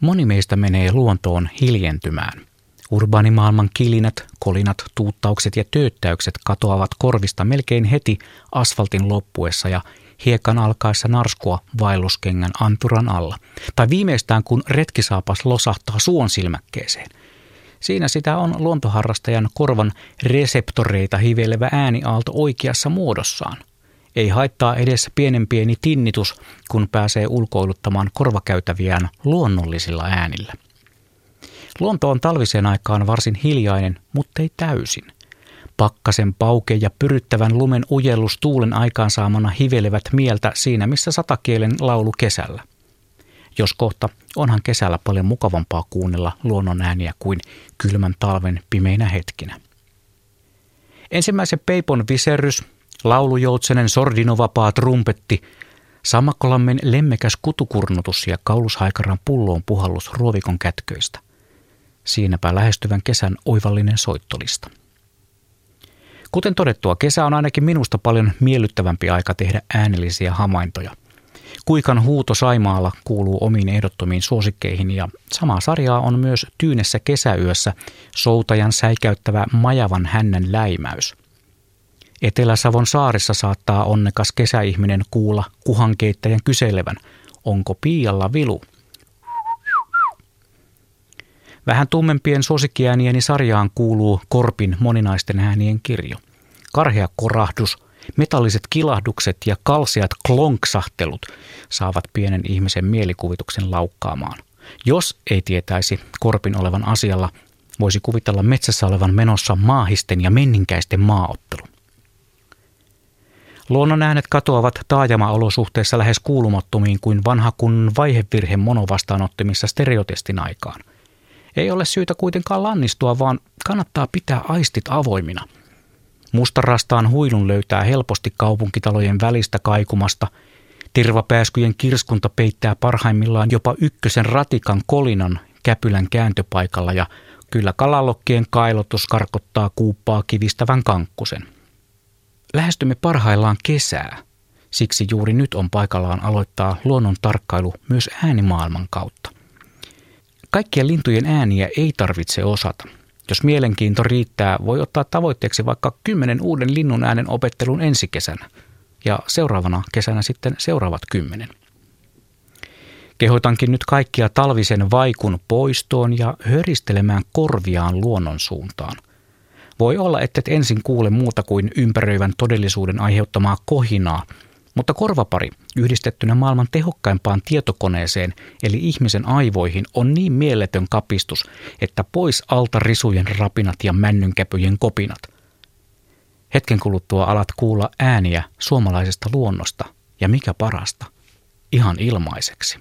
Moni meistä menee luontoon hiljentymään. Urbaanimaailman kilinät, kolinat, tuuttaukset ja tööttäykset katoavat korvista melkein heti asfaltin loppuessa ja hiekan alkaessa narskua vaelluskengän anturan alla. Tai viimeistään kun retkisaapas losahtaa suon silmäkkeeseen. Siinä sitä on luontoharrastajan korvan reseptoreita hivelevä ääniaalto oikeassa muodossaan. Ei haittaa edes pienen pieni tinnitus, kun pääsee ulkoiluttamaan korvakäytäviään luonnollisilla äänillä. Luonto on talviseen aikaan varsin hiljainen, mutta ei täysin. Pakkasen pauke ja pyryttävän lumen ujellus tuulen aikaansaamana hivelevät mieltä siinä, missä satakielen laulu kesällä. Jos kohta, onhan kesällä paljon mukavampaa kuunnella luonnon ääniä kuin kylmän talven pimeinä hetkinä. Ensimmäisen peipon viserrys, laulujoutsenen sordinovapaa trumpetti, Samakkolammen lemmekäs kutukurnutus ja kaulushaikaran pulloon puhallus ruovikon kätköistä. Siinäpä lähestyvän kesän oivallinen soittolista. Kuten todettua, kesä on ainakin minusta paljon miellyttävämpi aika tehdä äänellisiä havaintoja. Kuikan huuto Saimaalla kuuluu omiin ehdottomiin suosikkeihin ja samaa sarjaa on myös Tyynessä kesäyössä soutajan säikäyttävä majavan hännän läimäys. Etelä-Savon saarissa saattaa onnekas kesäihminen kuulla kuhankeittäjän kyselevän, onko piialla vilu. Vähän tummempien suosikkiäänieni sarjaan kuuluu Korpin moninaisten äänien kirjo. Karhea korahdus, metalliset kilahdukset ja kalseat klonksahtelut saavat pienen ihmisen mielikuvituksen laukkaamaan. Jos ei tietäisi Korpin olevan asialla, voisi kuvitella metsässä olevan menossa maahisten ja menninkäisten maaottelu. Luonnon äänet katoavat taajama-olosuhteissa lähes kuulumattomiin kuin vanha kun vaihevirhe monovastaanottimissa stereotestin aikaan. Ei ole syytä kuitenkaan lannistua, vaan kannattaa pitää aistit avoimina. Mustarastaan huilun löytää helposti kaupunkitalojen välistä kaikumasta. Tirvapääskyjen kirskunta peittää parhaimmillaan jopa ykkösen ratikan kolinan käpylän kääntöpaikalla ja kyllä kalalokkien kailotus karkottaa kuuppaa kivistävän kankkusen. Lähestymme parhaillaan kesää. Siksi juuri nyt on paikallaan aloittaa luonnon tarkkailu myös äänimaailman kautta. Kaikkia lintujen ääniä ei tarvitse osata. Jos mielenkiinto riittää, voi ottaa tavoitteeksi vaikka kymmenen uuden linnun äänen opettelun ensi kesänä ja seuraavana kesänä sitten seuraavat kymmenen. Kehotankin nyt kaikkia talvisen vaikun poistoon ja höristelemään korviaan luonnon suuntaan. Voi olla, että et ensin kuule muuta kuin ympäröivän todellisuuden aiheuttamaa kohinaa – mutta korvapari yhdistettynä maailman tehokkaimpaan tietokoneeseen eli ihmisen aivoihin on niin mieletön kapistus, että pois alta risujen rapinat ja männynkäpyjen kopinat. Hetken kuluttua alat kuulla ääniä suomalaisesta luonnosta ja mikä parasta, ihan ilmaiseksi.